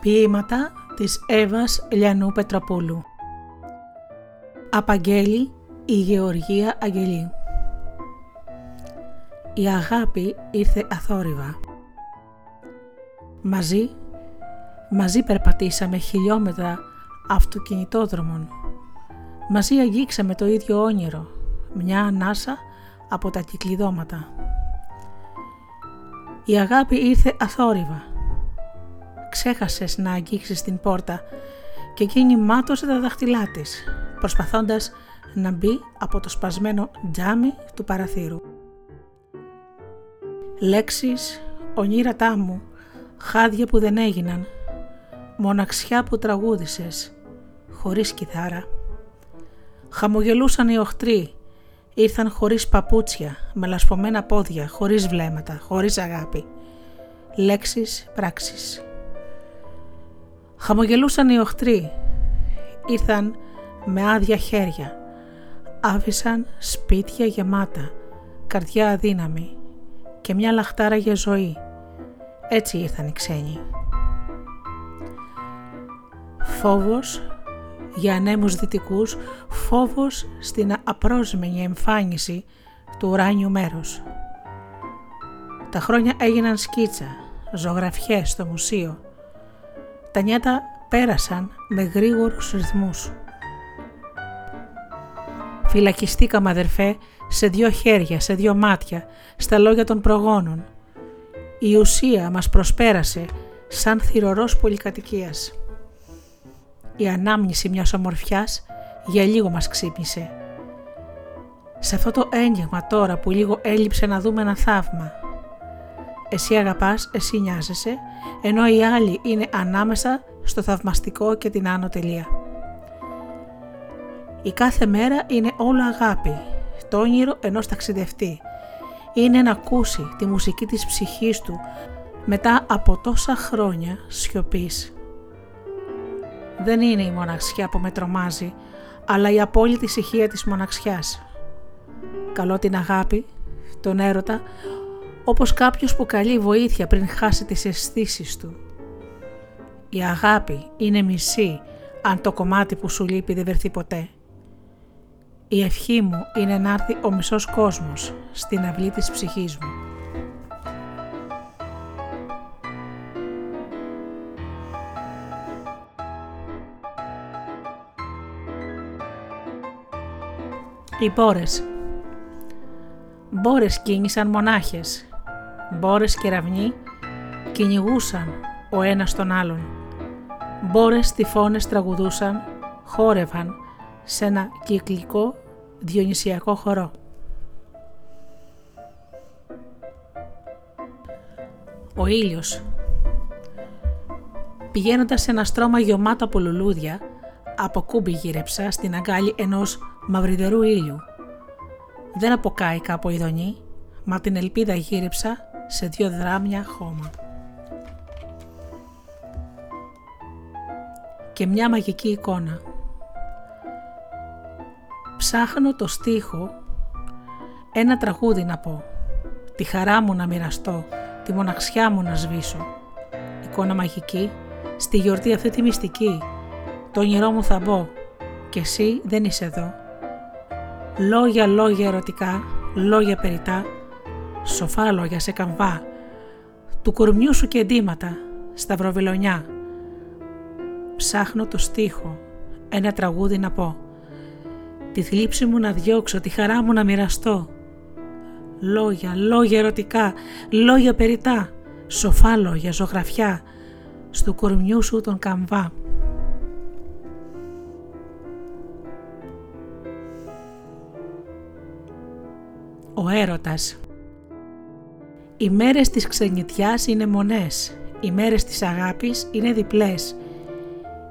Ποίηματα της Εύας Λιανού Πετροπούλου Απαγγέλη η Γεωργία Αγγελή Η αγάπη ήρθε αθόρυβα. Μαζί, μαζί περπατήσαμε χιλιόμετρα αυτοκινητόδρομων. Μαζί αγγίξαμε το ίδιο όνειρο, μια ανάσα από τα κυκλειδώματα. Η αγάπη ήρθε αθόρυβα ξέχασες να αγγίξεις την πόρτα και εκείνη μάτωσε τα δάχτυλά της, προσπαθώντας να μπει από το σπασμένο τζάμι του παραθύρου. Λέξεις, ονείρατά μου, χάδια που δεν έγιναν, μοναξιά που τραγούδησες, χωρίς κιθάρα. Χαμογελούσαν οι οχτροί, ήρθαν χωρίς παπούτσια, με λασπωμένα πόδια, χωρίς βλέμματα, χωρίς αγάπη. Λέξεις, πράξεις. Χαμογελούσαν οι οχτροί. Ήρθαν με άδεια χέρια. Άφησαν σπίτια γεμάτα, καρδιά αδύναμη και μια λαχτάρα για ζωή. Έτσι ήρθαν οι ξένοι. Φόβος για ανέμους δυτικούς, φόβος στην απρόσμενη εμφάνιση του ουράνιου μέρους. Τα χρόνια έγιναν σκίτσα, ζωγραφιές στο μουσείο, τα νιάτα πέρασαν με γρήγορους ρυθμούς. Φυλακιστήκαμε αδερφέ σε δυο χέρια, σε δυο μάτια, στα λόγια των προγόνων. Η ουσία μας προσπέρασε σαν θυρωρός πολυκατοικίας. Η ανάμνηση μιας ομορφιάς για λίγο μας ξύπνησε. Σε αυτό το έγγεγμα τώρα που λίγο έλειψε να δούμε ένα θαύμα, εσύ αγαπάς, εσύ νοιάζεσαι, ενώ οι άλλοι είναι ανάμεσα στο θαυμαστικό και την άνω τελεία. Η κάθε μέρα είναι όλο αγάπη, το όνειρο ενός ταξιδευτή. Είναι να ακούσει τη μουσική της ψυχής του μετά από τόσα χρόνια σιωπής. Δεν είναι η μοναξιά που με τρομάζει, αλλά η απόλυτη ησυχία της μοναξιάς. Καλό την αγάπη, τον έρωτα, όπως κάποιος που καλεί βοήθεια πριν χάσει τις αισθήσεις του. Η αγάπη είναι μισή αν το κομμάτι που σου λείπει δεν βρεθεί ποτέ. Η ευχή μου είναι να έρθει ο μισός κόσμος στην αυλή της ψυχής μου. Οι μπόρες Μπόρες κίνησαν μονάχες Μπόρες και ραυνοί κυνηγούσαν ο ένας τον άλλον. Μπόρες τυφώνες τραγουδούσαν, χόρευαν σε ένα κυκλικό διονυσιακό χορό. Ο ήλιος Πηγαίνοντας σε ένα στρώμα γεωμάτο από λουλούδια, από κούμπι γύρεψα στην αγκάλη ενός μαυριδερού ήλιου. Δεν αποκάηκα από ειδονή, μα την ελπίδα γύρεψα σε δύο δράμια χώμα. Και μια μαγική εικόνα. Ψάχνω το στίχο ένα τραγούδι να πω, τη χαρά μου να μοιραστώ, τη μοναξιά μου να σβήσω. Εικόνα μαγική, στη γιορτή αυτή τη μυστική, το όνειρό μου θα μπω και εσύ δεν είσαι εδώ. Λόγια, λόγια ερωτικά, λόγια περιτά, σοφά λόγια σε καμβά, του κορμιού σου και εντύματα, σταυροβιλονιά. Ψάχνω το στίχο, ένα τραγούδι να πω, τη θλίψη μου να διώξω, τη χαρά μου να μοιραστώ. Λόγια, λόγια ερωτικά, λόγια περιτά, σοφά λόγια, ζωγραφιά, στο κορμιού σου τον καμβά. Ο έρωτας οι μέρες της ξενιτιάς είναι μονές, οι μέρες της αγάπης είναι διπλές.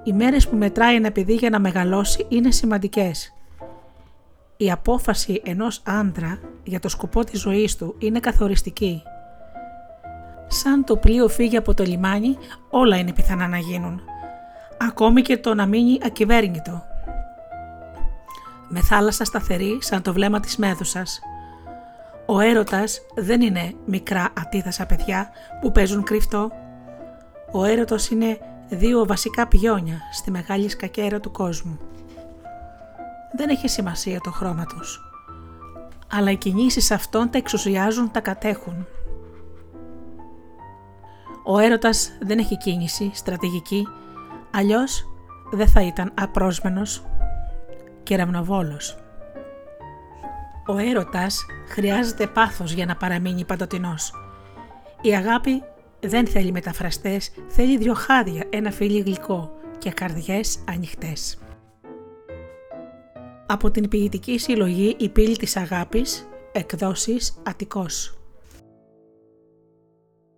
Οι μέρες που μετράει ένα παιδί για να μεγαλώσει είναι σημαντικές. Η απόφαση ενός άντρα για το σκοπό της ζωής του είναι καθοριστική. Σαν το πλοίο φύγει από το λιμάνι, όλα είναι πιθανά να γίνουν. Ακόμη και το να μείνει ακυβέρνητο. Με θάλασσα σταθερή σαν το βλέμμα της μέδουσας. Ο έρωτας δεν είναι μικρά ατίθασα παιδιά που παίζουν κρυφτό. Ο έρωτος είναι δύο βασικά πιόνια στη μεγάλη σκακέρα του κόσμου. Δεν έχει σημασία το χρώμα τους, αλλά οι κινήσεις αυτών τα εξουσιάζουν, τα κατέχουν. Ο έρωτας δεν έχει κίνηση, στρατηγική, αλλιώς δεν θα ήταν απρόσμενος και ραυνοβόλος. Ο έρωτας χρειάζεται πάθος για να παραμείνει παντοτινός. Η αγάπη δεν θέλει μεταφραστές, θέλει δυο χάδια, ένα φίλι γλυκό και καρδιές ανοιχτές. Από την ποιητική συλλογή «Η πύλη της αγάπης», εκδόσεις Αττικός.